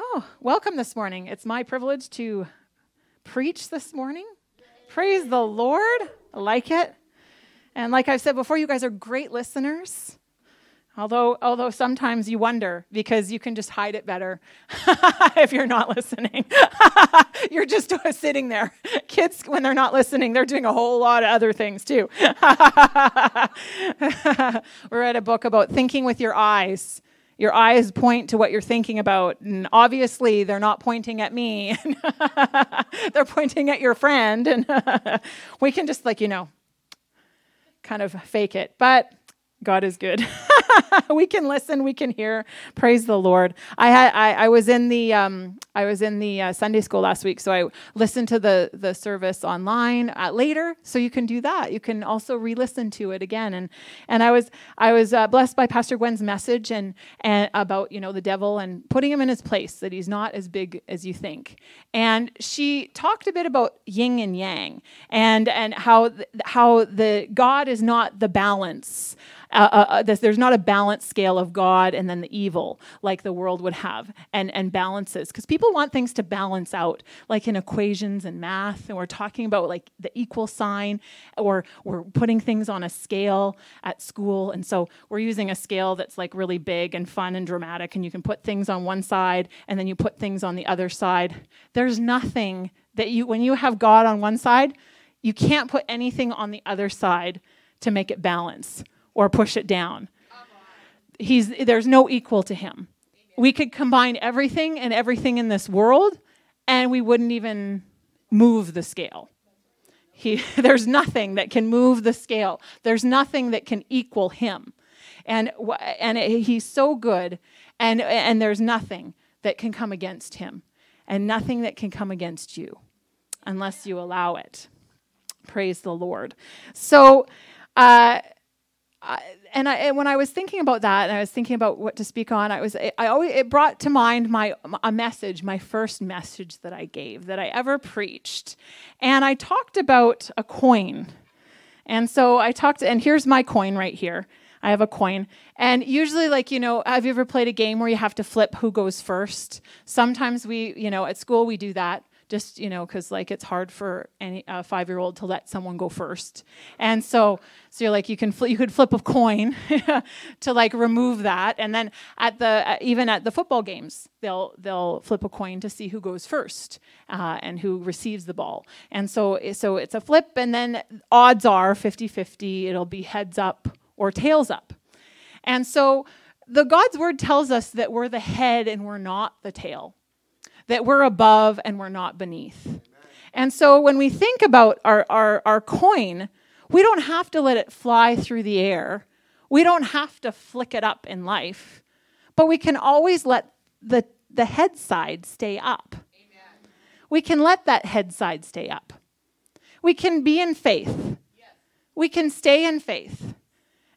Oh, welcome this morning. It's my privilege to preach this morning. Praise the Lord. I like it. And like I've said before, you guys are great listeners. Although, although sometimes you wonder because you can just hide it better if you're not listening. you're just sitting there. Kids, when they're not listening, they're doing a whole lot of other things too. we read a book about thinking with your eyes. Your eyes point to what you're thinking about, and obviously they're not pointing at me. they're pointing at your friend, and we can just like you know, kind of fake it. But God is good. we can listen, we can hear. Praise the Lord. I had I, I was in the um, I was in the uh, Sunday school last week, so I listened to the the service online uh, later. So you can do that. You can also re-listen to it again. And and I was I was uh, blessed by Pastor Gwen's message and and about you know the devil and putting him in his place that he's not as big as you think. And she talked a bit about yin and yang and and how how the God is not the balance uh, uh, uh there's not a balance scale of God and then the evil like the world would have and, and balances. Because people want things to balance out, like in equations and math. And we're talking about like the equal sign, or we're putting things on a scale at school. And so we're using a scale that's like really big and fun and dramatic. And you can put things on one side and then you put things on the other side. There's nothing that you, when you have God on one side, you can't put anything on the other side to make it balance or push it down. He's, there's no equal to him. We could combine everything and everything in this world, and we wouldn't even move the scale. He, there's nothing that can move the scale. There's nothing that can equal him. And, and it, he's so good, and, and there's nothing that can come against him, and nothing that can come against you unless you allow it. Praise the Lord. So, uh, and I, and when I was thinking about that, and I was thinking about what to speak on, I was, I always, it brought to mind my, a message, my first message that I gave, that I ever preached. And I talked about a coin. And so I talked, and here's my coin right here. I have a coin. And usually, like, you know, have you ever played a game where you have to flip who goes first? Sometimes we, you know, at school we do that just you know because like it's hard for any uh, five year old to let someone go first. And so so you're like you can fl- you could flip a coin to like remove that. And then at the uh, even at the football games they'll they'll flip a coin to see who goes first uh, and who receives the ball. And so so it's a flip and then odds are 50-50 it'll be heads up or tails up. And so the god's word tells us that we're the head and we're not the tail that we're above and we're not beneath. Amen. And so when we think about our, our, our coin, we don't have to let it fly through the air. We don't have to flick it up in life, but we can always let the, the head side stay up. Amen. We can let that head side stay up. We can be in faith. Yes. We can stay in faith.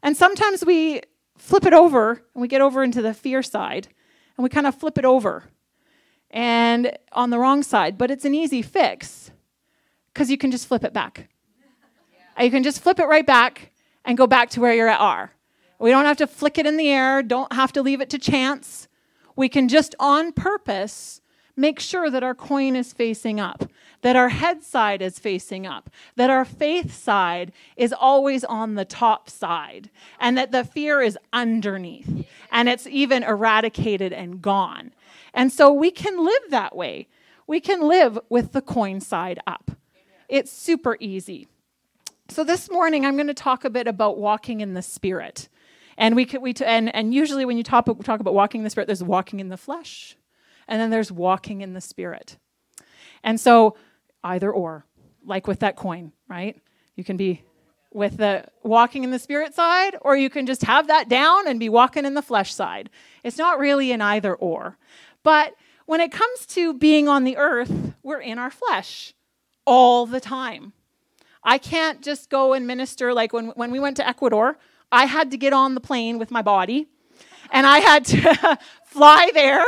And sometimes we flip it over and we get over into the fear side and we kind of flip it over and on the wrong side, but it's an easy fix because you can just flip it back. Yeah. You can just flip it right back and go back to where you're at are. We don't have to flick it in the air, don't have to leave it to chance. We can just on purpose make sure that our coin is facing up, that our head side is facing up, that our faith side is always on the top side, and that the fear is underneath and it's even eradicated and gone. And so we can live that way. We can live with the coin side up. It's super easy. So this morning I'm going to talk a bit about walking in the spirit. And we could, we t- and, and usually when you talk, talk about walking in the spirit, there's walking in the flesh, and then there's walking in the spirit. And so either or, like with that coin, right? You can be with the walking in the spirit side, or you can just have that down and be walking in the flesh side. It's not really an either or. But when it comes to being on the earth, we're in our flesh all the time. I can't just go and minister like when, when we went to Ecuador, I had to get on the plane with my body and I had to fly there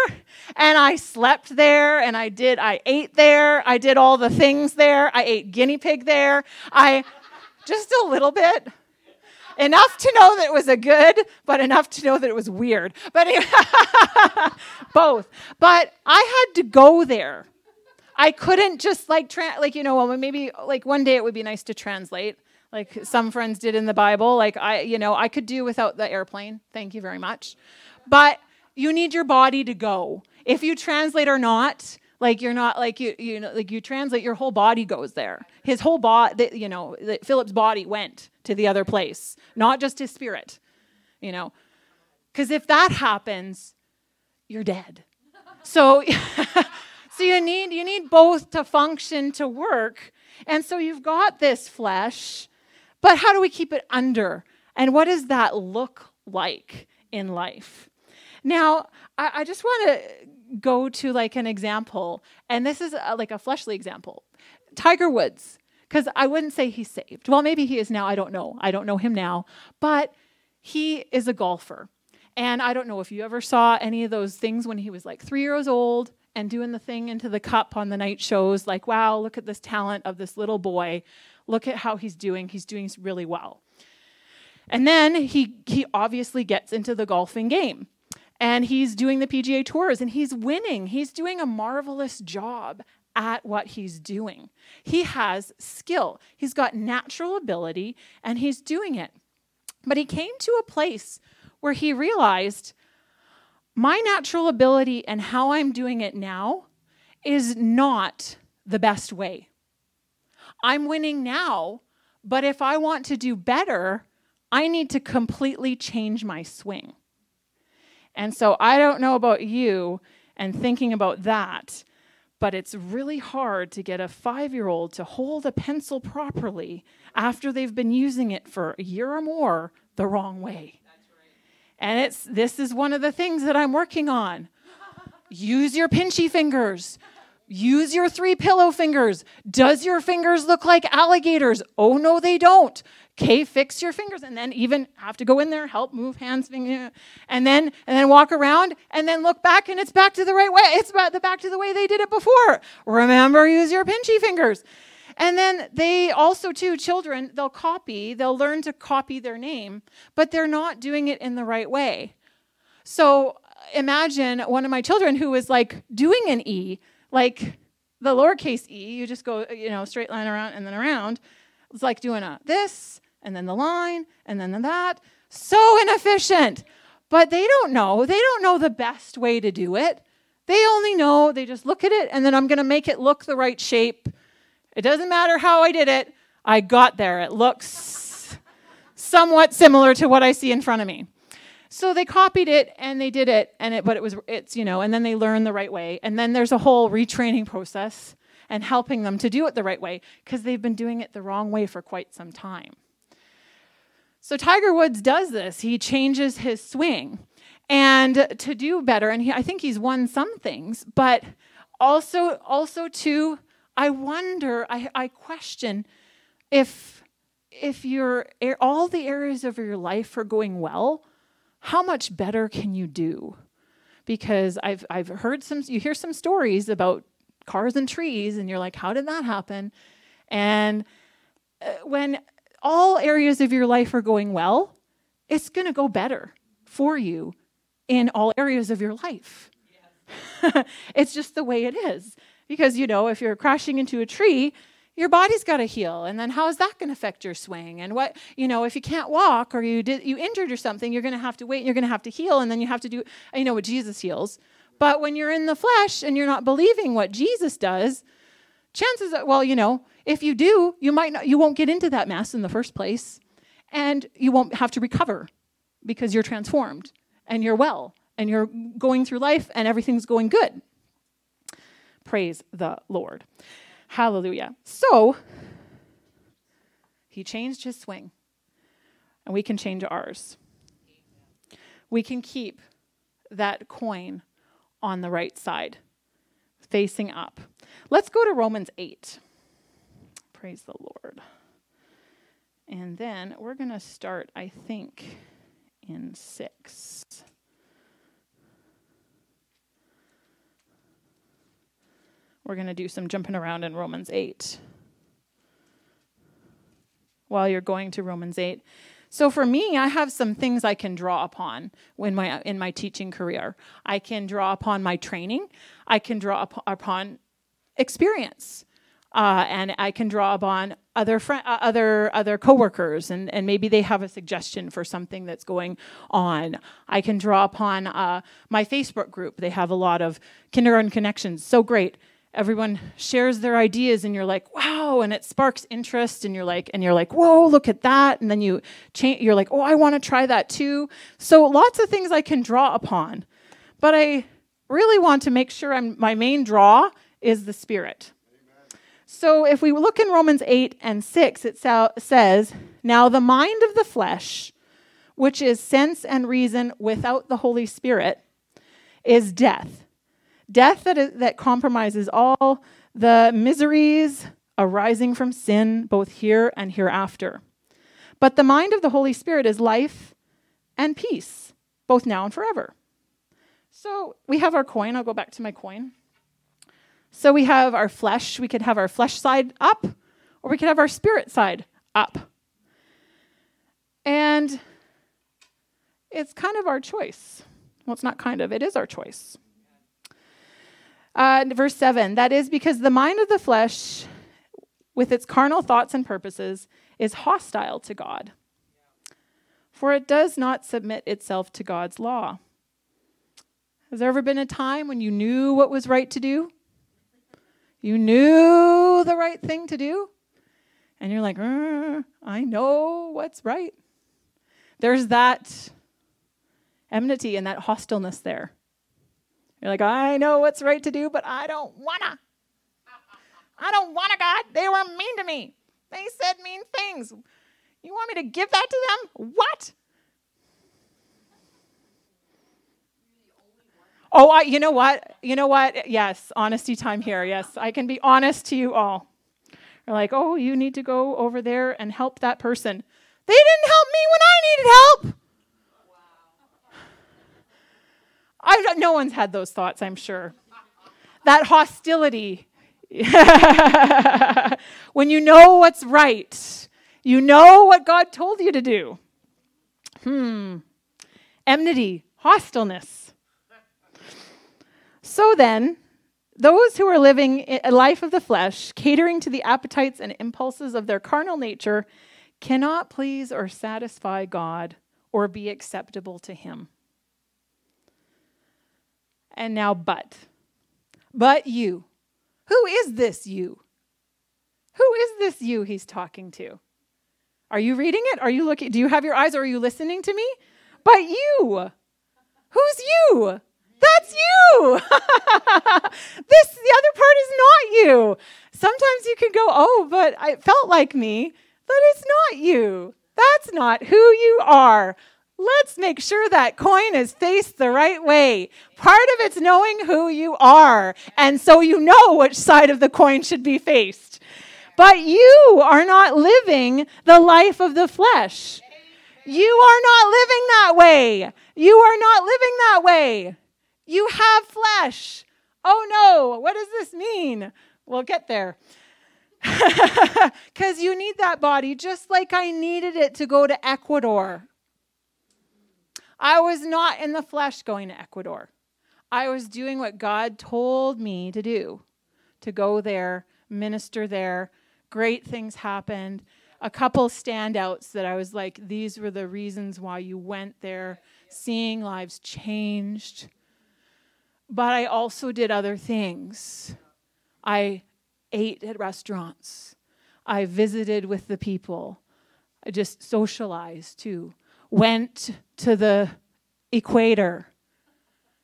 and I slept there and I did I ate there. I did all the things there. I ate guinea pig there. I just a little bit enough to know that it was a good, but enough to know that it was weird. But anyway, both. But I had to go there. I couldn't just like tra- like you know well maybe like one day it would be nice to translate like some friends did in the Bible. Like I you know I could do without the airplane. Thank you very much. But you need your body to go. If you translate or not, like you're not like you you know like you translate your whole body goes there. His whole body you know Philip's body went to the other place, not just his spirit. You know. Cuz if that happens, you're dead. So So you need you need both to function to work. And so you've got this flesh, but how do we keep it under? And what does that look like in life? Now, I, I just want to go to like an example, and this is a, like a fleshly example. Tiger Woods, because I wouldn't say he's saved. Well, maybe he is now. I don't know. I don't know him now, but he is a golfer. And I don't know if you ever saw any of those things when he was like three years old and doing the thing into the cup on the night shows like, wow, look at this talent of this little boy. Look at how he's doing. He's doing really well. And then he, he obviously gets into the golfing game and he's doing the PGA Tours and he's winning. He's doing a marvelous job at what he's doing. He has skill, he's got natural ability, and he's doing it. But he came to a place where he realized my natural ability and how I'm doing it now is not the best way. I'm winning now, but if I want to do better, I need to completely change my swing. And so I don't know about you and thinking about that, but it's really hard to get a five year old to hold a pencil properly after they've been using it for a year or more the wrong way. And it's this is one of the things that I'm working on. Use your pinchy fingers. Use your three pillow fingers. Does your fingers look like alligators? Oh no, they don't. Okay, fix your fingers and then even have to go in there, help move hands, and then and then walk around and then look back and it's back to the right way. It's back, the back to the way they did it before. Remember, use your pinchy fingers. And then they also, too, children, they'll copy, they'll learn to copy their name, but they're not doing it in the right way. So imagine one of my children who was like doing an E, like the lowercase e, you just go, you know, straight line around and then around. It's like doing a this and then the line and then the that. So inefficient. But they don't know. They don't know the best way to do it. They only know, they just look at it and then I'm going to make it look the right shape it doesn't matter how I did it, I got there. It looks somewhat similar to what I see in front of me. So they copied it and they did it, and it, but it was it's you know, and then they learn the right way, and then there's a whole retraining process and helping them to do it the right way because they've been doing it the wrong way for quite some time. So Tiger Woods does this. He changes his swing and to do better and he, I think he's won some things, but also also to I wonder, I, I question if if your all the areas of your life are going well, how much better can you do? Because I've I've heard some you hear some stories about cars and trees and you're like how did that happen? And uh, when all areas of your life are going well, it's going to go better for you in all areas of your life. Yes. it's just the way it is. Because, you know, if you're crashing into a tree, your body's got to heal and then how is that going to affect your swing? And what you know if you can't walk or you did you injured or something you're going to have to wait and you're going to have to heal and then you have to do you know what jesus heals. But when you're in the flesh and you're not believing what jesus does chances are well you know if you do you might not you won't get into that mess in the first place and you won't have to recover because you're transformed and you're well and you're going through life and everything's going good. Praise the Lord. Hallelujah. So, he changed his swing, and we can change ours. We can keep that coin on the right side. facing up. Let's go to Romans 8. Praise the Lord. And then we're going to start, I think, in 6. We're going to do some jumping around in Romans 8 while you're going to Romans 8. So for me, I have some things I can draw upon in my in my teaching career. I can draw upon my training. I can draw up, upon experience, uh, and I can draw upon other uh, other other coworkers, and and maybe they have a suggestion for something that's going on. I can draw upon uh, my Facebook group. They have a lot of kindergarten connections. So great everyone shares their ideas and you're like wow and it sparks interest and you're like and you're like whoa look at that and then you change you're like oh i want to try that too. So lots of things i can draw upon but i really want to make sure i'm my main draw is the spirit. So if we look in romans 8 and 6 it says now the mind of the flesh which is sense and reason without the holy spirit is death Death that, is, that compromises all the miseries arising from sin, both here and hereafter. But the mind of the Holy Spirit is life and peace, both now and forever. So we have our coin. I'll go back to my coin. So we have our flesh. We could have our flesh side up, or we could have our spirit side up. And it's kind of our choice. Well, it's not kind of, it is our choice. Uh, verse 7 that is because the mind of the flesh, with its carnal thoughts and purposes, is hostile to God. For it does not submit itself to God's law. Has there ever been a time when you knew what was right to do? You knew the right thing to do? And you're like, I know what's right. There's that enmity and that hostileness there. You're like, I know what's right to do, but I don't wanna. I don't wanna, God. They were mean to me. They said mean things. You want me to give that to them? What? Oh, I, you know what? You know what? Yes, honesty time here. Yes, I can be honest to you all. You're like, oh, you need to go over there and help that person. They didn't help me when I needed help. I, no one's had those thoughts, I'm sure. That hostility. when you know what's right, you know what God told you to do. Hmm. Enmity, hostileness. So then, those who are living a life of the flesh, catering to the appetites and impulses of their carnal nature, cannot please or satisfy God or be acceptable to Him. And now, but. But you. Who is this you? Who is this you he's talking to? Are you reading it? Are you looking? Do you have your eyes or are you listening to me? But you. Who's you? That's you. this, the other part is not you. Sometimes you can go, oh, but I felt like me. But it's not you. That's not who you are. Let's make sure that coin is faced the right way. Part of it's knowing who you are, and so you know which side of the coin should be faced. But you are not living the life of the flesh. You are not living that way. You are not living that way. You have flesh. Oh no, what does this mean? We'll get there. Because you need that body just like I needed it to go to Ecuador. I was not in the flesh going to Ecuador. I was doing what God told me to do to go there, minister there. Great things happened. A couple standouts that I was like, these were the reasons why you went there, seeing lives changed. But I also did other things. I ate at restaurants. I visited with the people. I just socialized too went to the equator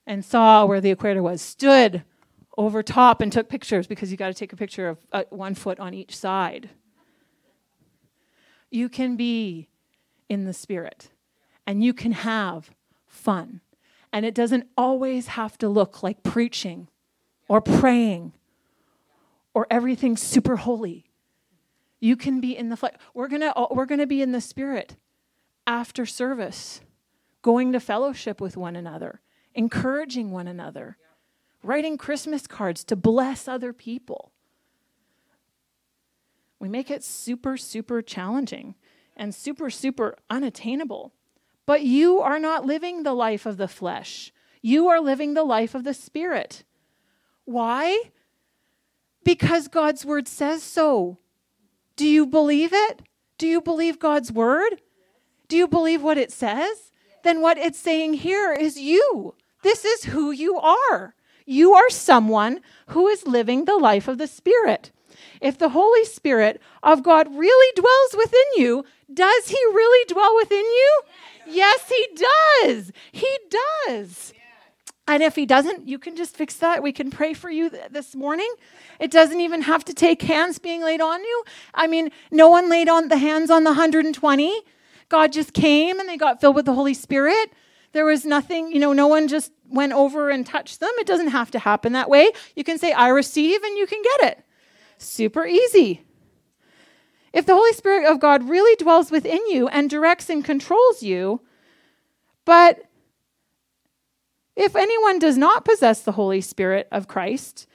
and saw where the equator was, stood over top and took pictures because you got to take a picture of uh, one foot on each side. You can be in the spirit and you can have fun. And it doesn't always have to look like preaching or praying or everything super holy. You can be in the flesh. We're going to we're going to be in the spirit after service, going to fellowship with one another, encouraging one another, writing Christmas cards to bless other people. We make it super super challenging and super super unattainable. But you are not living the life of the flesh. You are living the life of the spirit. Why? Because God's word says so. Do you believe it? Do you believe God's word? Do you believe what it says? Then what it's saying here is you. This is who you are. You are someone who is living the life of the Spirit. If the Holy Spirit of God really dwells within you, does he really dwell within you? Yes, he does. He does. And if he doesn't, you can just fix that. We can pray for you th- this morning. It doesn't even have to take hands being laid on you. I mean, no one laid on the hands on the 120. God just came and they got filled with the Holy Spirit. There was nothing, you know, no one just went over and touched them. It doesn't have to happen that way. You can say, I receive, and you can get it. Super easy. If the Holy Spirit of God really dwells within you and directs and controls you, but if anyone does not possess the Holy Spirit of Christ,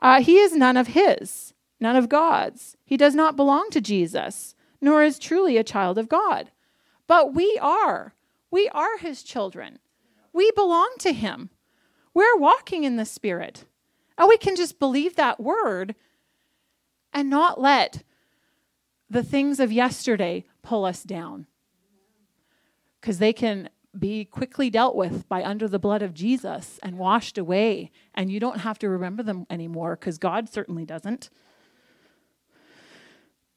uh, he is none of his, none of God's. He does not belong to Jesus, nor is truly a child of God. But we are. We are his children. We belong to him. We're walking in the Spirit. And we can just believe that word and not let the things of yesterday pull us down. Because they can be quickly dealt with by under the blood of Jesus and washed away. And you don't have to remember them anymore because God certainly doesn't.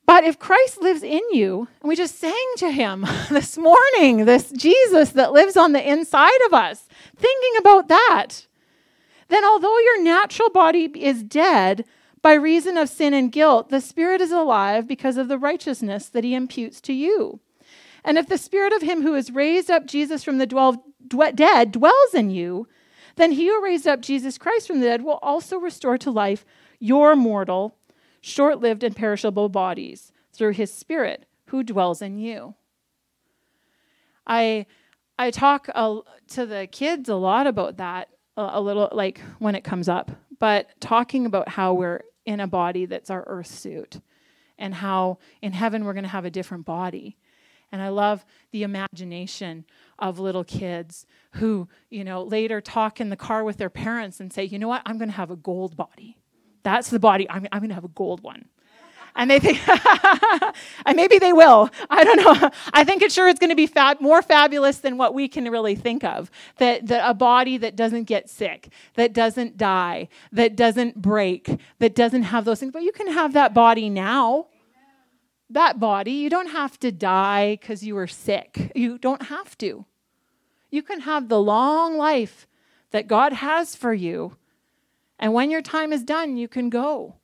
But if Christ lives in you, and we just sang to him this morning, this Jesus that lives on the inside of us, thinking about that, then although your natural body is dead by reason of sin and guilt, the spirit is alive because of the righteousness that he imputes to you. And if the spirit of him who has raised up Jesus from the dwell, dead dwells in you, then he who raised up Jesus Christ from the dead will also restore to life your mortal, short lived, and perishable bodies through his spirit who dwells in you. I, I talk to the kids a lot about that, a little like when it comes up, but talking about how we're in a body that's our earth suit and how in heaven we're going to have a different body and I love the imagination of little kids who, you know, later talk in the car with their parents and say, you know what, I'm going to have a gold body. That's the body, I'm, I'm going to have a gold one. And they think, and maybe they will. I don't know. I think it's sure it's going to be fab- more fabulous than what we can really think of. That, that a body that doesn't get sick, that doesn't die, that doesn't break, that doesn't have those things. But you can have that body now that body. You don't have to die because you were sick. You don't have to. You can have the long life that God has for you. And when your time is done, you can go.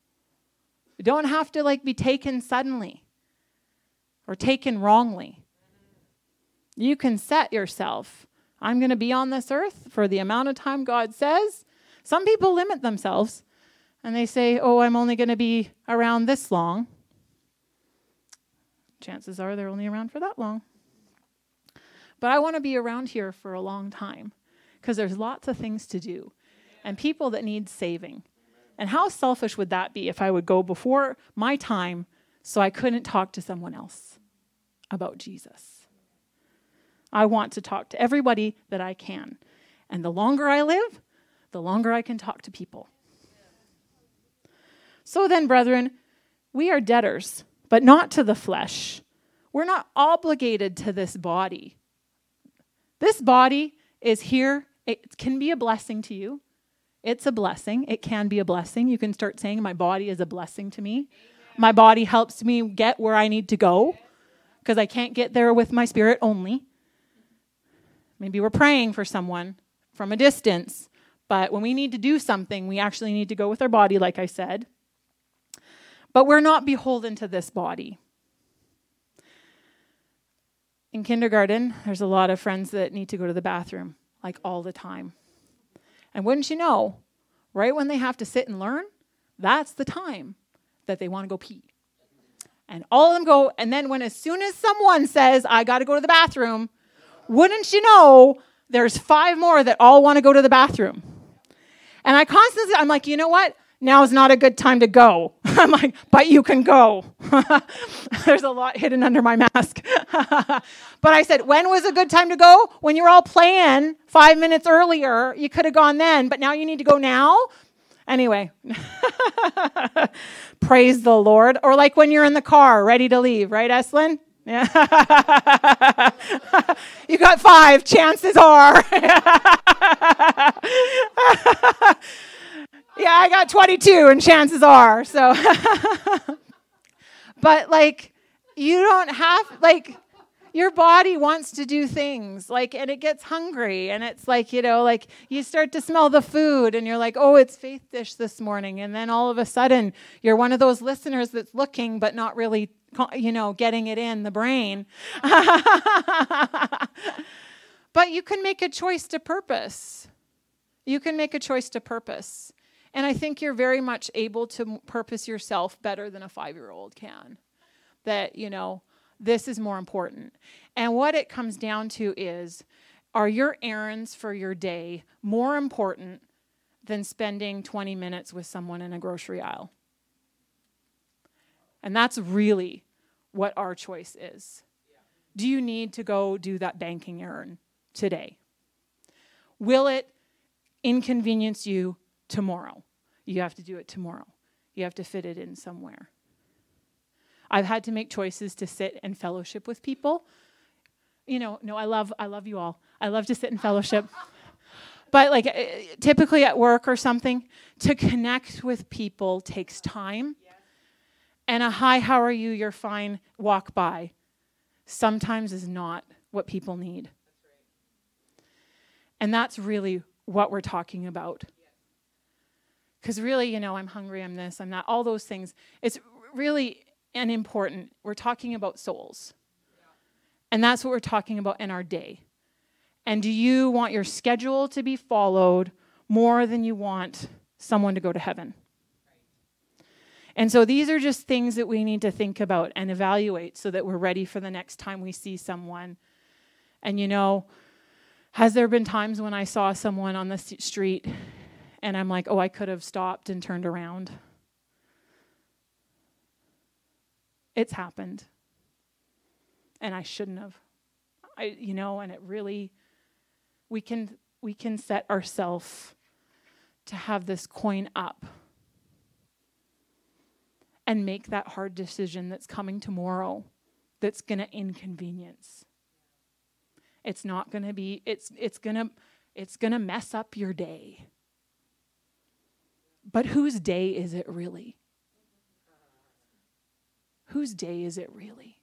You don't have to like be taken suddenly or taken wrongly. You can set yourself. I'm going to be on this earth for the amount of time God says. Some people limit themselves and they say, "Oh, I'm only going to be around this long." chances are they're only around for that long. But I want to be around here for a long time because there's lots of things to do and people that need saving. And how selfish would that be if I would go before my time so I couldn't talk to someone else about Jesus? I want to talk to everybody that I can. And the longer I live, the longer I can talk to people. So then, brethren, we are debtors but not to the flesh. We're not obligated to this body. This body is here. It can be a blessing to you. It's a blessing. It can be a blessing. You can start saying, My body is a blessing to me. My body helps me get where I need to go because I can't get there with my spirit only. Maybe we're praying for someone from a distance, but when we need to do something, we actually need to go with our body, like I said. But we're not beholden to this body. In kindergarten, there's a lot of friends that need to go to the bathroom, like all the time. And wouldn't you know, right when they have to sit and learn, that's the time that they want to go pee. And all of them go, and then when as soon as someone says, I got to go to the bathroom, wouldn't you know, there's five more that all want to go to the bathroom. And I constantly, I'm like, you know what? Now is not a good time to go. I'm like, but you can go. There's a lot hidden under my mask. but I said, when was a good time to go? When you were all playing five minutes earlier. You could have gone then, but now you need to go now. Anyway, praise the Lord. Or like when you're in the car ready to leave, right, Eslin? Yeah. you got five, chances are. Yeah, I got 22, and chances are. So, but like, you don't have, like, your body wants to do things like and it gets hungry and it's like you know like you start to smell the food and you're like oh it's faith dish this morning and then all of a sudden you're one of those listeners that's looking but not really you know getting it in the brain. But you can make a choice to purpose. You can make a choice to purpose and I think you're very much able to purpose yourself better than a five year old can. That, you know, this is more important. And what it comes down to is are your errands for your day more important than spending 20 minutes with someone in a grocery aisle? And that's really what our choice is. Do you need to go do that banking errand today? Will it inconvenience you tomorrow. You have to do it tomorrow. You have to fit it in somewhere. I've had to make choices to sit and fellowship with people. You know, no, I love I love you all. I love to sit and fellowship. but like uh, typically at work or something, to connect with people takes time. And a hi, how are you? You're fine. Walk by. Sometimes is not what people need. And that's really what we're talking about. Because really, you know, I'm hungry, I'm this, I'm that, all those things. It's really an important. We're talking about souls. And that's what we're talking about in our day. And do you want your schedule to be followed more than you want someone to go to heaven? And so these are just things that we need to think about and evaluate so that we're ready for the next time we see someone. And you know, has there been times when I saw someone on the street and I'm like, oh, I could have stopped and turned around. It's happened. And I shouldn't have. I you know, and it really we can we can set ourselves to have this coin up and make that hard decision that's coming tomorrow that's going to inconvenience. It's not going to be it's it's going to it's going to mess up your day. But whose day is it really? Whose day is it really?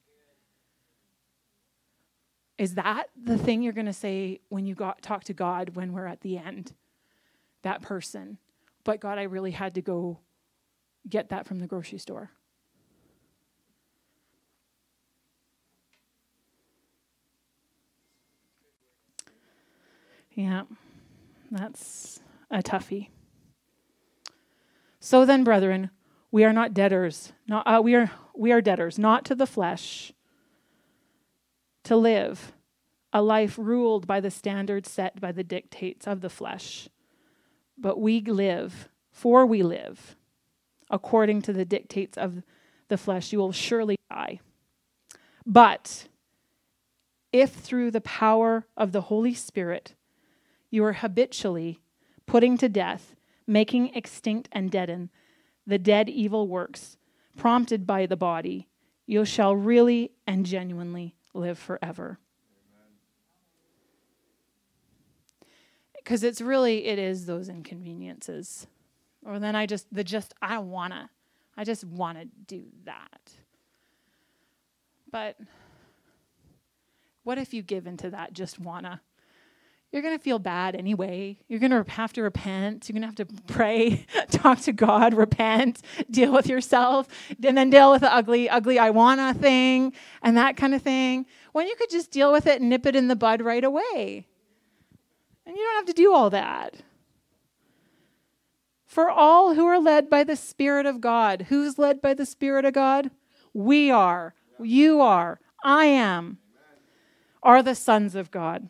Is that the thing you're going to say when you got, talk to God when we're at the end? That person. But God, I really had to go get that from the grocery store. Yeah, that's a toughie. So then, brethren, we are not debtors. Not, uh, we, are, we are debtors, not to the flesh, to live a life ruled by the standards set by the dictates of the flesh. But we live, for we live, according to the dictates of the flesh. You will surely die. But if through the power of the Holy Spirit you are habitually putting to death making extinct and deaden the dead evil works prompted by the body, you shall really and genuinely live forever. Because it's really, it is those inconveniences. Or then I just, the just, I wanna, I just wanna do that. But what if you give into that just wanna? You're going to feel bad anyway. You're going to have to repent. You're going to have to pray, talk to God, repent, deal with yourself, and then deal with the ugly, ugly I wanna thing and that kind of thing. When you could just deal with it and nip it in the bud right away. And you don't have to do all that. For all who are led by the Spirit of God. Who's led by the Spirit of God? We are. You are. I am. Are the sons of God.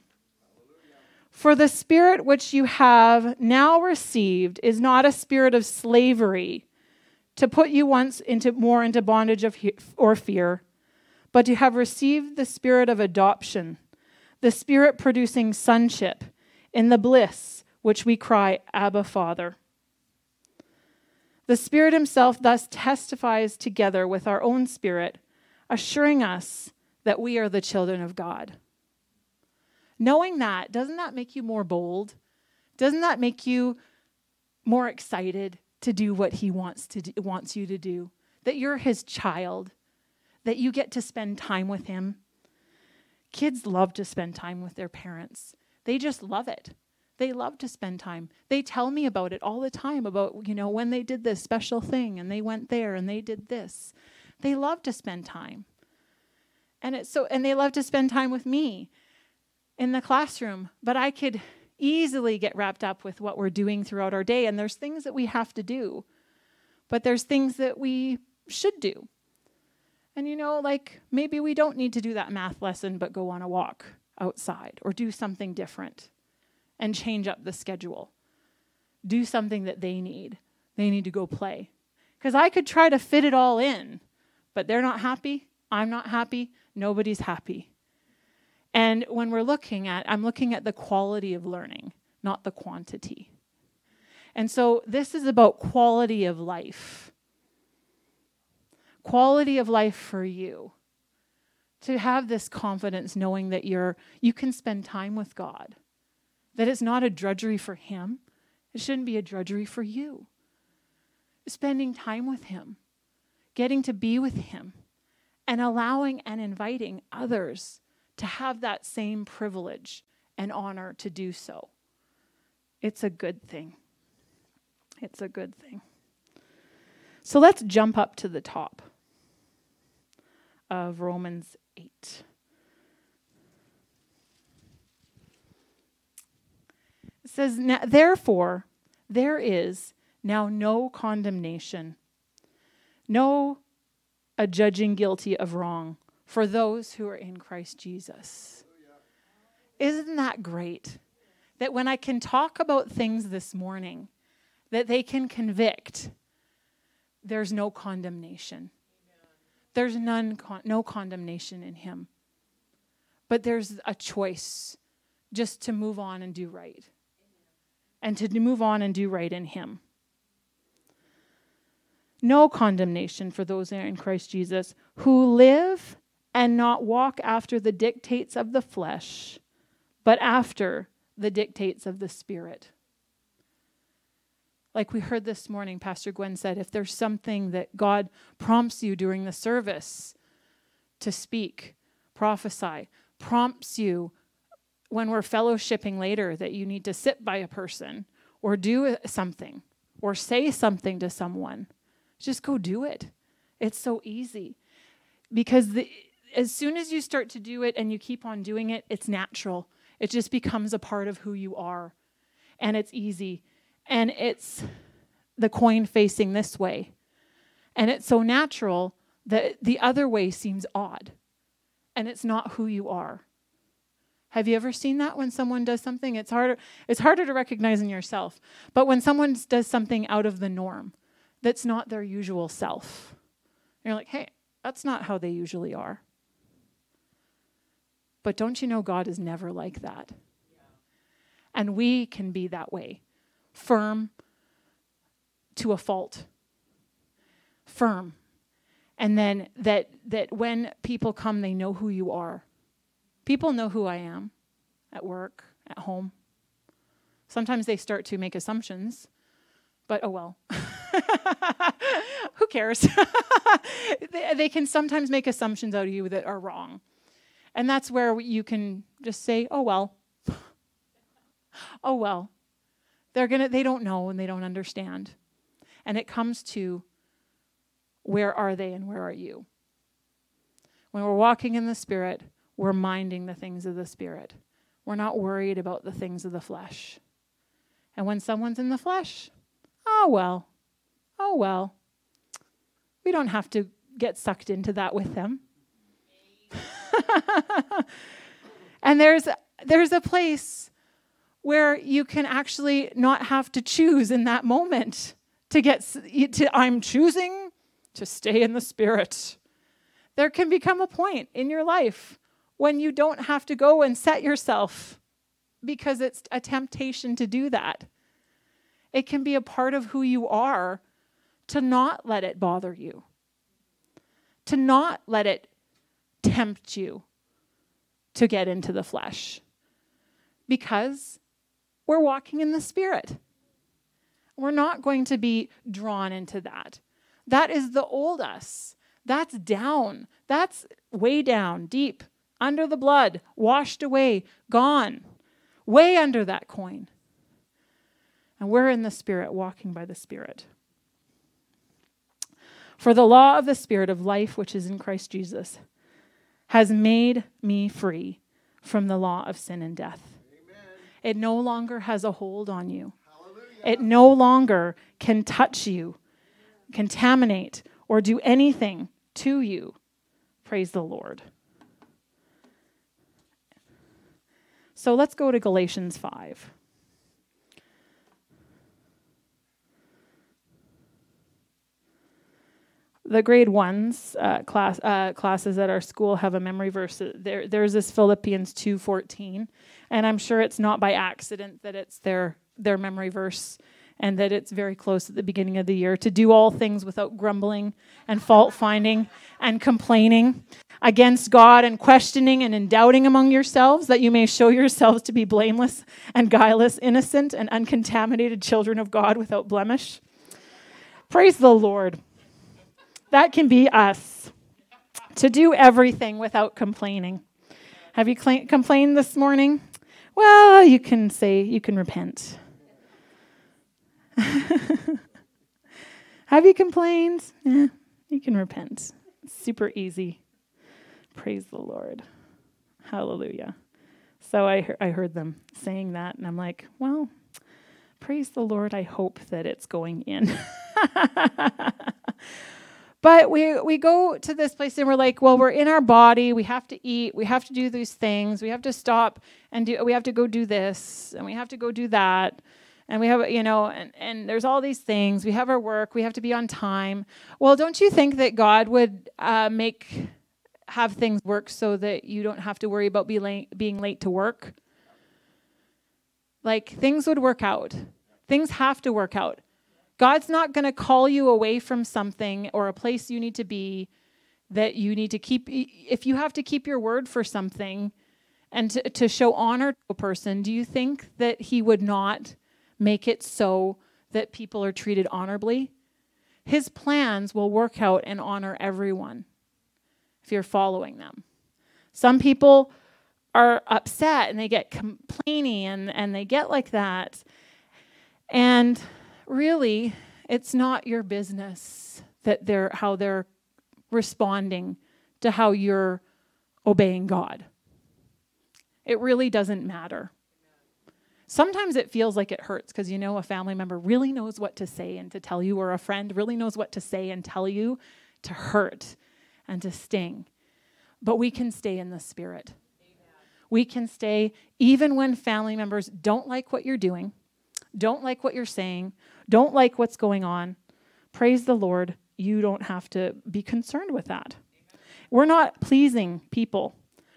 For the spirit which you have now received is not a spirit of slavery to put you once into more into bondage of he- or fear, but you have received the spirit of adoption, the spirit producing sonship in the bliss which we cry, Abba, Father. The Spirit Himself thus testifies together with our own spirit, assuring us that we are the children of God. Knowing that, doesn't that make you more bold? Doesn't that make you more excited to do what he wants to do, wants you to do? That you're his child, that you get to spend time with him. Kids love to spend time with their parents. They just love it. They love to spend time. They tell me about it all the time about, you know, when they did this special thing and they went there and they did this. They love to spend time. And it's so and they love to spend time with me in the classroom, but I could easily get wrapped up with what we're doing throughout our day. And there's things that we have to do, but there's things that we should do. And you know, like maybe we don't need to do that math lesson, but go on a walk outside or do something different and change up the schedule. Do something that they need. They need to go play. Because I could try to fit it all in, but they're not happy. I'm not happy. Nobody's happy. And when we're looking at, I'm looking at the quality of learning, not the quantity. And so this is about quality of life. Quality of life for you. To have this confidence knowing that you're you can spend time with God. That it's not a drudgery for him. It shouldn't be a drudgery for you. Spending time with him, getting to be with him, and allowing and inviting others to have that same privilege and honor to do so. It's a good thing. It's a good thing. So let's jump up to the top of Romans 8. It says, Therefore, there is now no condemnation, no a judging guilty of wrong for those who are in Christ Jesus. Isn't that great? That when I can talk about things this morning, that they can convict, there's no condemnation. There's none, no condemnation in Him. But there's a choice just to move on and do right. And to move on and do right in Him. No condemnation for those that are in Christ Jesus who live and not walk after the dictates of the flesh, but after the dictates of the Spirit. Like we heard this morning, Pastor Gwen said, if there's something that God prompts you during the service to speak, prophesy, prompts you when we're fellowshipping later that you need to sit by a person or do something or say something to someone, just go do it. It's so easy. Because the, as soon as you start to do it and you keep on doing it, it's natural. It just becomes a part of who you are. And it's easy. And it's the coin facing this way. And it's so natural that the other way seems odd. And it's not who you are. Have you ever seen that when someone does something? It's harder it's harder to recognize in yourself. But when someone does something out of the norm that's not their usual self. You're like, "Hey, that's not how they usually are." But don't you know God is never like that? And we can be that way firm to a fault. Firm. And then that, that when people come, they know who you are. People know who I am at work, at home. Sometimes they start to make assumptions, but oh well. who cares? they, they can sometimes make assumptions out of you that are wrong. And that's where you can just say, oh, well. oh, well. They're to, they don't know and they don't understand. And it comes to where are they and where are you? When we're walking in the Spirit, we're minding the things of the Spirit. We're not worried about the things of the flesh. And when someone's in the flesh, oh, well, oh, well. We don't have to get sucked into that with them. and there's, there's a place where you can actually not have to choose in that moment to get to I'm choosing to stay in the spirit. There can become a point in your life when you don't have to go and set yourself because it's a temptation to do that. It can be a part of who you are to not let it bother you, to not let it tempt you to get into the flesh because we're walking in the Spirit. We're not going to be drawn into that. That is the old us. That's down. That's way down, deep, under the blood, washed away, gone, way under that coin. And we're in the Spirit, walking by the Spirit. For the law of the Spirit of life, which is in Christ Jesus, has made me free from the law of sin and death. It no longer has a hold on you. Hallelujah. It no longer can touch you, contaminate, or do anything to you. Praise the Lord. So let's go to Galatians 5. The grade ones uh, class uh, classes at our school have a memory verse. There, there's this Philippians two fourteen, and I'm sure it's not by accident that it's their their memory verse, and that it's very close at the beginning of the year. To do all things without grumbling and fault finding and complaining against God and questioning and in doubting among yourselves, that you may show yourselves to be blameless and guileless, innocent and uncontaminated children of God without blemish. Praise the Lord. That can be us to do everything without complaining. Have you cl- complained this morning? Well, you can say, you can repent. Have you complained? Yeah, you can repent. super easy. Praise the Lord. Hallelujah. So I, he- I heard them saying that, and I'm like, well, praise the Lord. I hope that it's going in. But we, we go to this place and we're like, well, we're in our body. We have to eat. We have to do these things. We have to stop and do, we have to go do this and we have to go do that. And we have, you know, and, and there's all these things. We have our work. We have to be on time. Well, don't you think that God would uh, make, have things work so that you don't have to worry about be late, being late to work? Like things would work out. Things have to work out. God's not going to call you away from something or a place you need to be that you need to keep. If you have to keep your word for something and to, to show honor to a person, do you think that He would not make it so that people are treated honorably? His plans will work out and honor everyone if you're following them. Some people are upset and they get complaining and, and they get like that. And really, it's not your business that they're how they're responding to how you're obeying God. It really doesn't matter. Sometimes it feels like it hurts because you know a family member really knows what to say and to tell you, or a friend really knows what to say and tell you to hurt and to sting. But we can stay in the spirit. We can stay even when family members don't like what you're doing, don't like what you're saying, don't like what's going on, praise the Lord. You don't have to be concerned with that. We're not pleasing people,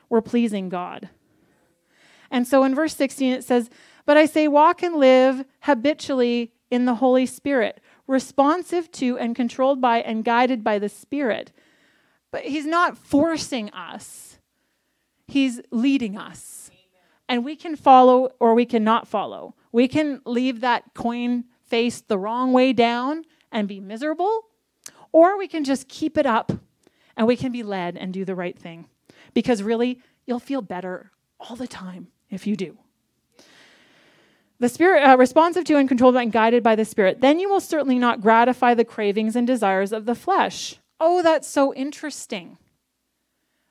we're pleasing God. And so in verse 16 it says, But I say, walk and live habitually in the Holy Spirit, responsive to and controlled by and guided by the Spirit. But He's not forcing us, He's leading us. And we can follow or we cannot follow. We can leave that coin face the wrong way down and be miserable, or we can just keep it up and we can be led and do the right thing. Because really, you'll feel better all the time if you do. The Spirit, uh, responsive to and controlled by and guided by the Spirit, then you will certainly not gratify the cravings and desires of the flesh. Oh, that's so interesting.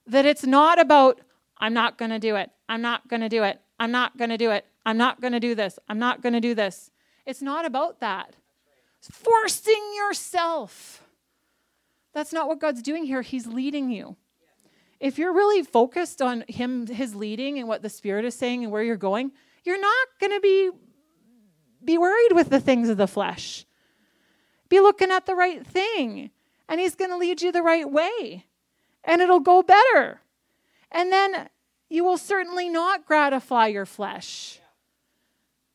That it's not about, I'm not going to do it. I'm not going to do it. I'm not going to do it. I'm not going to do this. I'm not going to do this. It's not about that. forcing yourself. That's not what God's doing here. He's leading you. If you're really focused on him his leading and what the spirit is saying and where you're going, you're not going to be be worried with the things of the flesh. Be looking at the right thing, and he's going to lead you the right way, and it'll go better. And then you will certainly not gratify your flesh.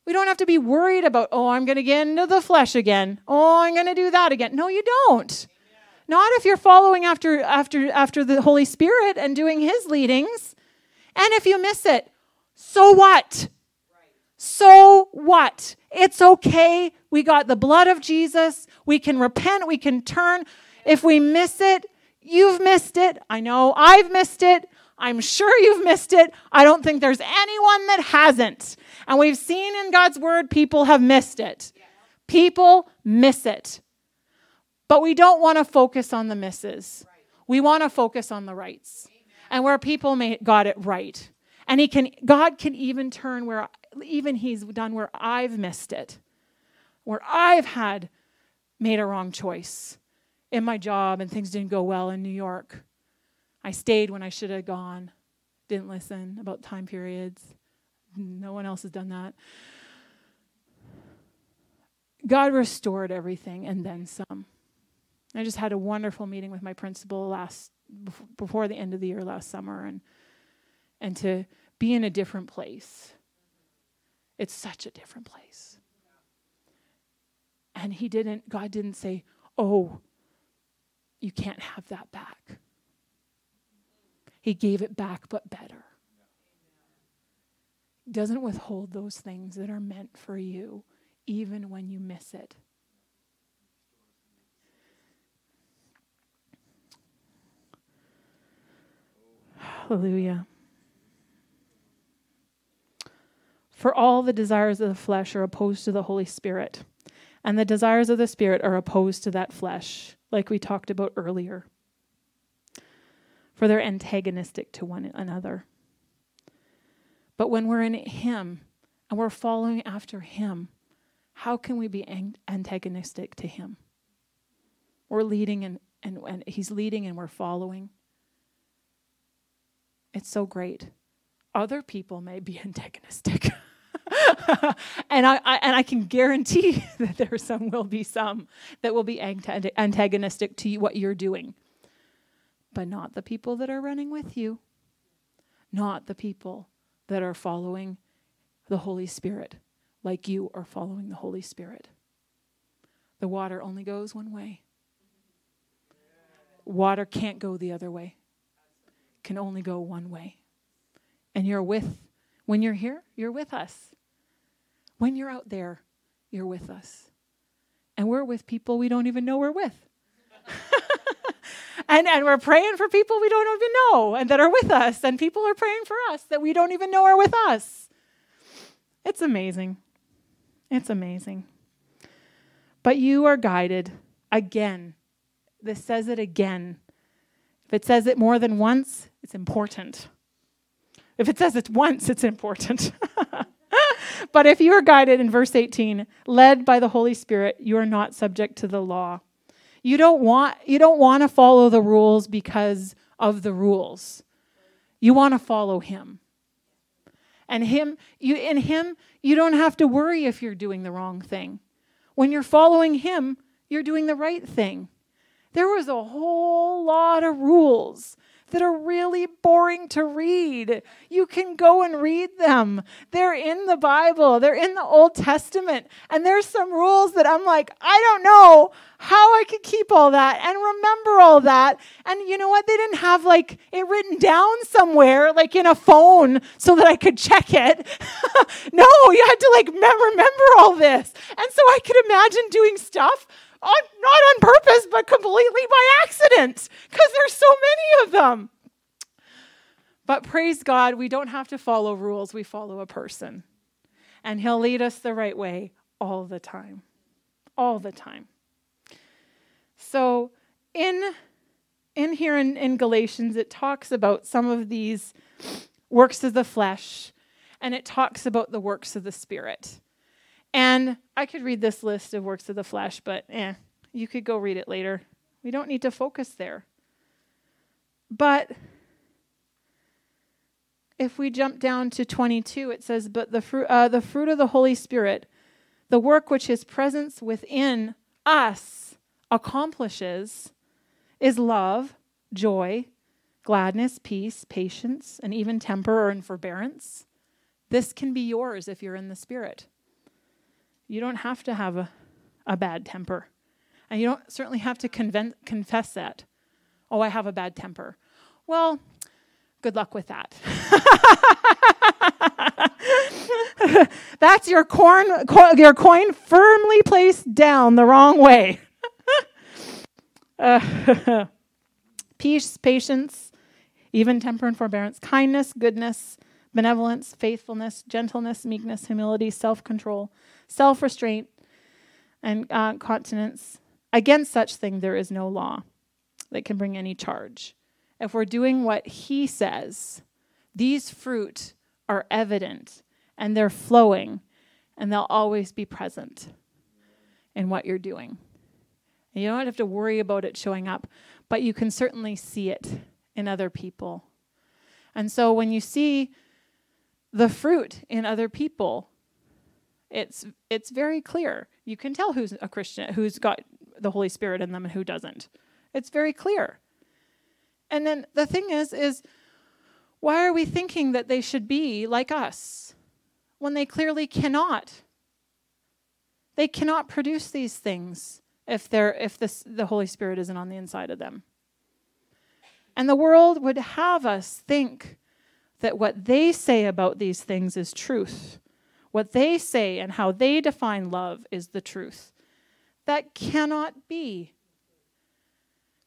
We don't have to be worried about, oh, I'm going to get into the flesh again. Oh, I'm going to do that again. No, you don't. Not if you're following after after after the Holy Spirit and doing his leadings. And if you miss it, so what? So what? It's okay. We got the blood of Jesus. We can repent, we can turn. If we miss it, you've missed it. I know I've missed it. I'm sure you've missed it. I don't think there's anyone that hasn't. And we've seen in God's word people have missed it. People miss it. But we don't want to focus on the misses. We want to focus on the rights. And where people may, got it right. And he can God can even turn where even he's done where I've missed it. Where I've had made a wrong choice in my job and things didn't go well in New York. I stayed when I should have gone. Didn't listen about time periods. No one else has done that. God restored everything and then some. I just had a wonderful meeting with my principal last before the end of the year last summer and and to be in a different place. It's such a different place. And he didn't God didn't say, "Oh, you can't have that back." He gave it back but better. Doesn't withhold those things that are meant for you even when you miss it. Hallelujah. For all the desires of the flesh are opposed to the Holy Spirit, and the desires of the Spirit are opposed to that flesh, like we talked about earlier. For they're antagonistic to one another. But when we're in Him and we're following after Him, how can we be antagonistic to Him? We're leading and, and, and He's leading and we're following. It's so great. Other people may be antagonistic. and I, I, and I can guarantee that there some will be some that will be antagonistic to what you're doing, but not the people that are running with you, not the people that are following the Holy Spirit like you are following the Holy Spirit. The water only goes one way. Water can't go the other way can only go one way. And you're with, when you're here, you're with us. When you're out there, you're with us. And we're with people we don't even know we're with. and, and we're praying for people we don't even know and that are with us. And people are praying for us that we don't even know are with us. It's amazing. It's amazing. But you are guided again. This says it again. If it says it more than once, it's important. If it says it once, it's important. but if you are guided in verse 18, led by the Holy Spirit, you are not subject to the law. You don't want you don't want to follow the rules because of the rules. You want to follow him. And him you in him you don't have to worry if you're doing the wrong thing. When you're following him, you're doing the right thing. There was a whole lot of rules that are really boring to read. You can go and read them. They're in the Bible, they're in the Old Testament. And there's some rules that I'm like, I don't know how I could keep all that and remember all that. And you know what? They didn't have like it written down somewhere, like in a phone, so that I could check it. no, you had to like remember all this. And so I could imagine doing stuff on, not on purpose, but completely by accident, because there's so many of them. But praise God, we don't have to follow rules, we follow a person. And He'll lead us the right way all the time. All the time. So, in, in here in, in Galatians, it talks about some of these works of the flesh, and it talks about the works of the Spirit. And I could read this list of works of the flesh, but eh, you could go read it later. We don't need to focus there. But if we jump down to 22, it says, But the fruit, uh, the fruit of the Holy Spirit, the work which his presence within us accomplishes, is love, joy, gladness, peace, patience, and even temper in forbearance. This can be yours if you're in the Spirit. You don't have to have a, a bad temper. And you don't certainly have to conven- confess that. Oh, I have a bad temper. Well, good luck with that. That's your corn, your coin firmly placed down the wrong way. uh, peace, patience, even temper and forbearance, kindness, goodness, benevolence, faithfulness, gentleness, meekness, humility, self control, self restraint, and uh, continence. Against such thing there is no law that can bring any charge. If we're doing what he says, these fruit are evident and they're flowing and they'll always be present in what you're doing. And you don't have to worry about it showing up, but you can certainly see it in other people. And so when you see the fruit in other people, it's it's very clear. You can tell who's a Christian, who's got the Holy Spirit in them and who doesn't. It's very clear. And then the thing is is why are we thinking that they should be like us when they clearly cannot? They cannot produce these things if they're if this, the Holy Spirit isn't on the inside of them. And the world would have us think that what they say about these things is truth. What they say and how they define love is the truth. That cannot be.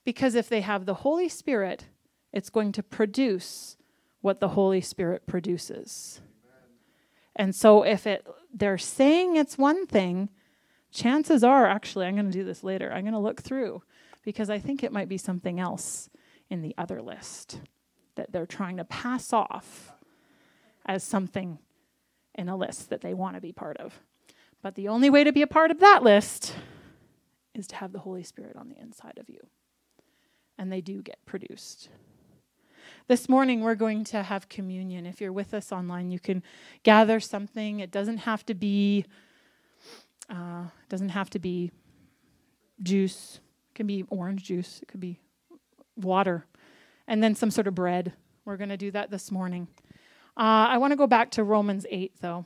Because if they have the Holy Spirit, it's going to produce what the Holy Spirit produces. And so if it they're saying it's one thing, chances are actually I'm going to do this later. I'm going to look through because I think it might be something else in the other list that they're trying to pass off as something in a list that they want to be part of. But the only way to be a part of that list is to have the Holy Spirit on the inside of you. And they do get produced. This morning, we're going to have communion. If you're with us online, you can gather something. It doesn't have to be, uh, doesn't have to be juice. It can be orange juice. It could be water, and then some sort of bread. We're going to do that this morning. Uh, I want to go back to Romans 8, though,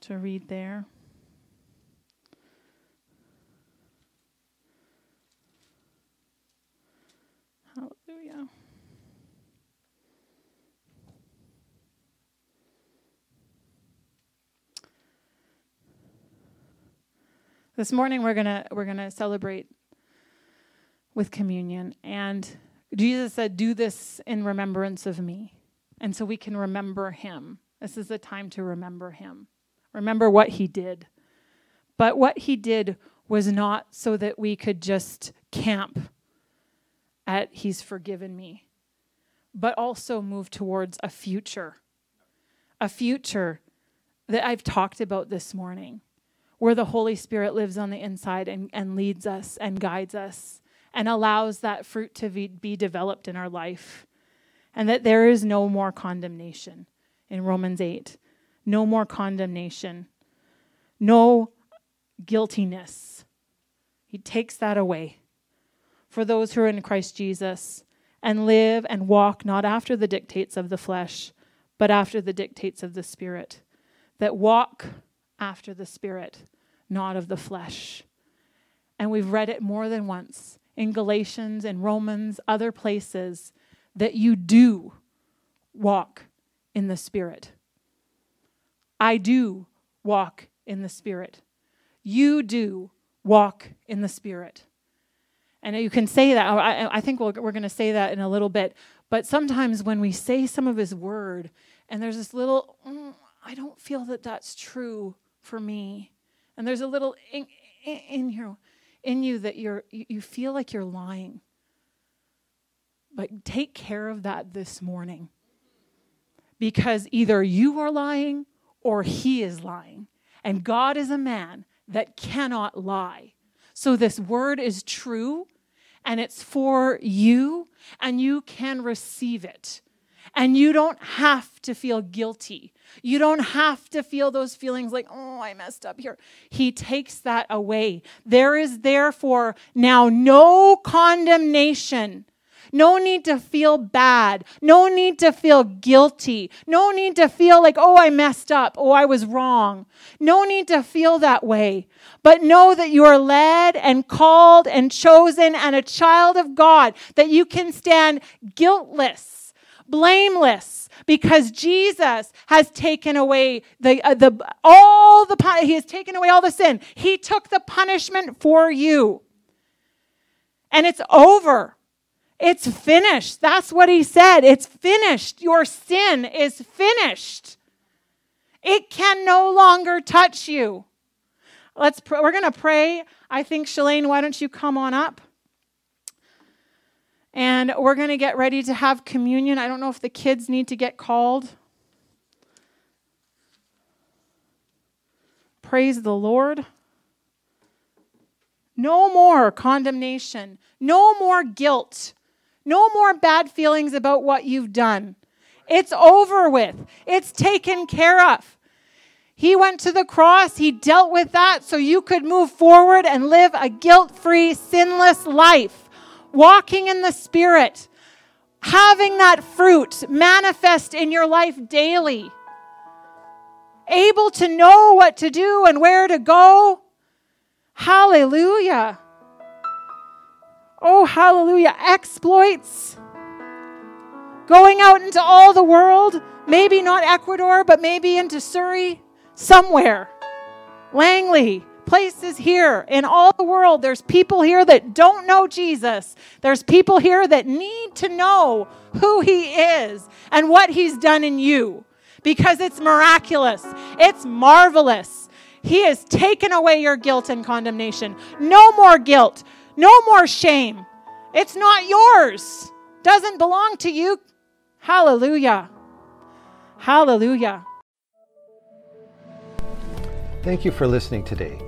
to read there. Hallelujah. This morning we're gonna we're gonna celebrate with communion, and Jesus said, "Do this in remembrance of me," and so we can remember Him. This is the time to remember Him. Remember what He did, but what He did was not so that we could just camp at He's forgiven me, but also move towards a future, a future that I've talked about this morning where the Holy Spirit lives on the inside and, and leads us and guides us and allows that fruit to be, developed in our life. And that there is no more condemnation in Romans 8. No more condemnation. No guiltiness. He takes that away for those who are in Christ Jesus and live and walk not after the dictates of the flesh, but after the dictates of the Spirit. That walk after the Spirit, not of the flesh. And we've read it more than once in Galatians and Romans, other places, that you do walk in the Spirit. I do walk in the Spirit. You do walk in the Spirit. And you can say that. I, I think we we are going to say that in a little bit. But sometimes when we say some of His word, and there's this little, mm, I don't feel that that's true for me. And there's a little in, in, here in you that you're you feel like you're lying. But take care of that this morning. because either you are lying or he is lying. And God is a man that cannot lie. So this word is true and it's for you, and you can receive it. And you don't have to feel guilty. You don't have to feel those feelings like, oh, I messed up here. He takes that away. There is therefore now no condemnation no need to feel bad. No need to feel guilty. No need to feel like, oh, I messed up. Oh, I was wrong. No need to feel that way. But know that you are led and called and chosen and a child of God, that you can stand guiltless, blameless, because Jesus has taken away the, uh, the all the he has taken away all the sin. He took the punishment for you. And it's over. It's finished. That's what he said. It's finished. Your sin is finished. It can no longer touch you. Let's pr- we're going to pray. I think Shalane, why don't you come on up? And we're going to get ready to have communion. I don't know if the kids need to get called. Praise the Lord. No more condemnation, no more guilt. No more bad feelings about what you've done. It's over with, it's taken care of. He went to the cross, He dealt with that so you could move forward and live a guilt free, sinless life, walking in the Spirit, having that fruit manifest in your life daily, able to know what to do and where to go. Hallelujah. Oh, hallelujah. Exploits. Going out into all the world, maybe not Ecuador, but maybe into Surrey, somewhere. Langley, places here in all the world. There's people here that don't know Jesus. There's people here that need to know who He is and what He's done in you because it's miraculous, it's marvelous. He has taken away your guilt and condemnation. No more guilt, no more shame. It's not yours. Doesn't belong to you. Hallelujah. Hallelujah. Thank you for listening today.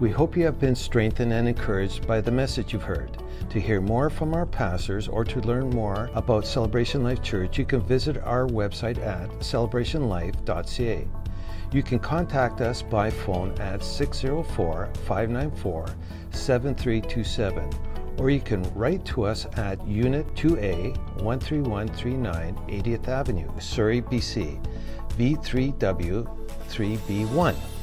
We hope you have been strengthened and encouraged by the message you've heard. To hear more from our pastors or to learn more about Celebration Life Church, you can visit our website at celebrationlife.ca. You can contact us by phone at 604 594 7327 or you can write to us at Unit 2A 13139 80th Avenue, Surrey, BC, V3W 3B1.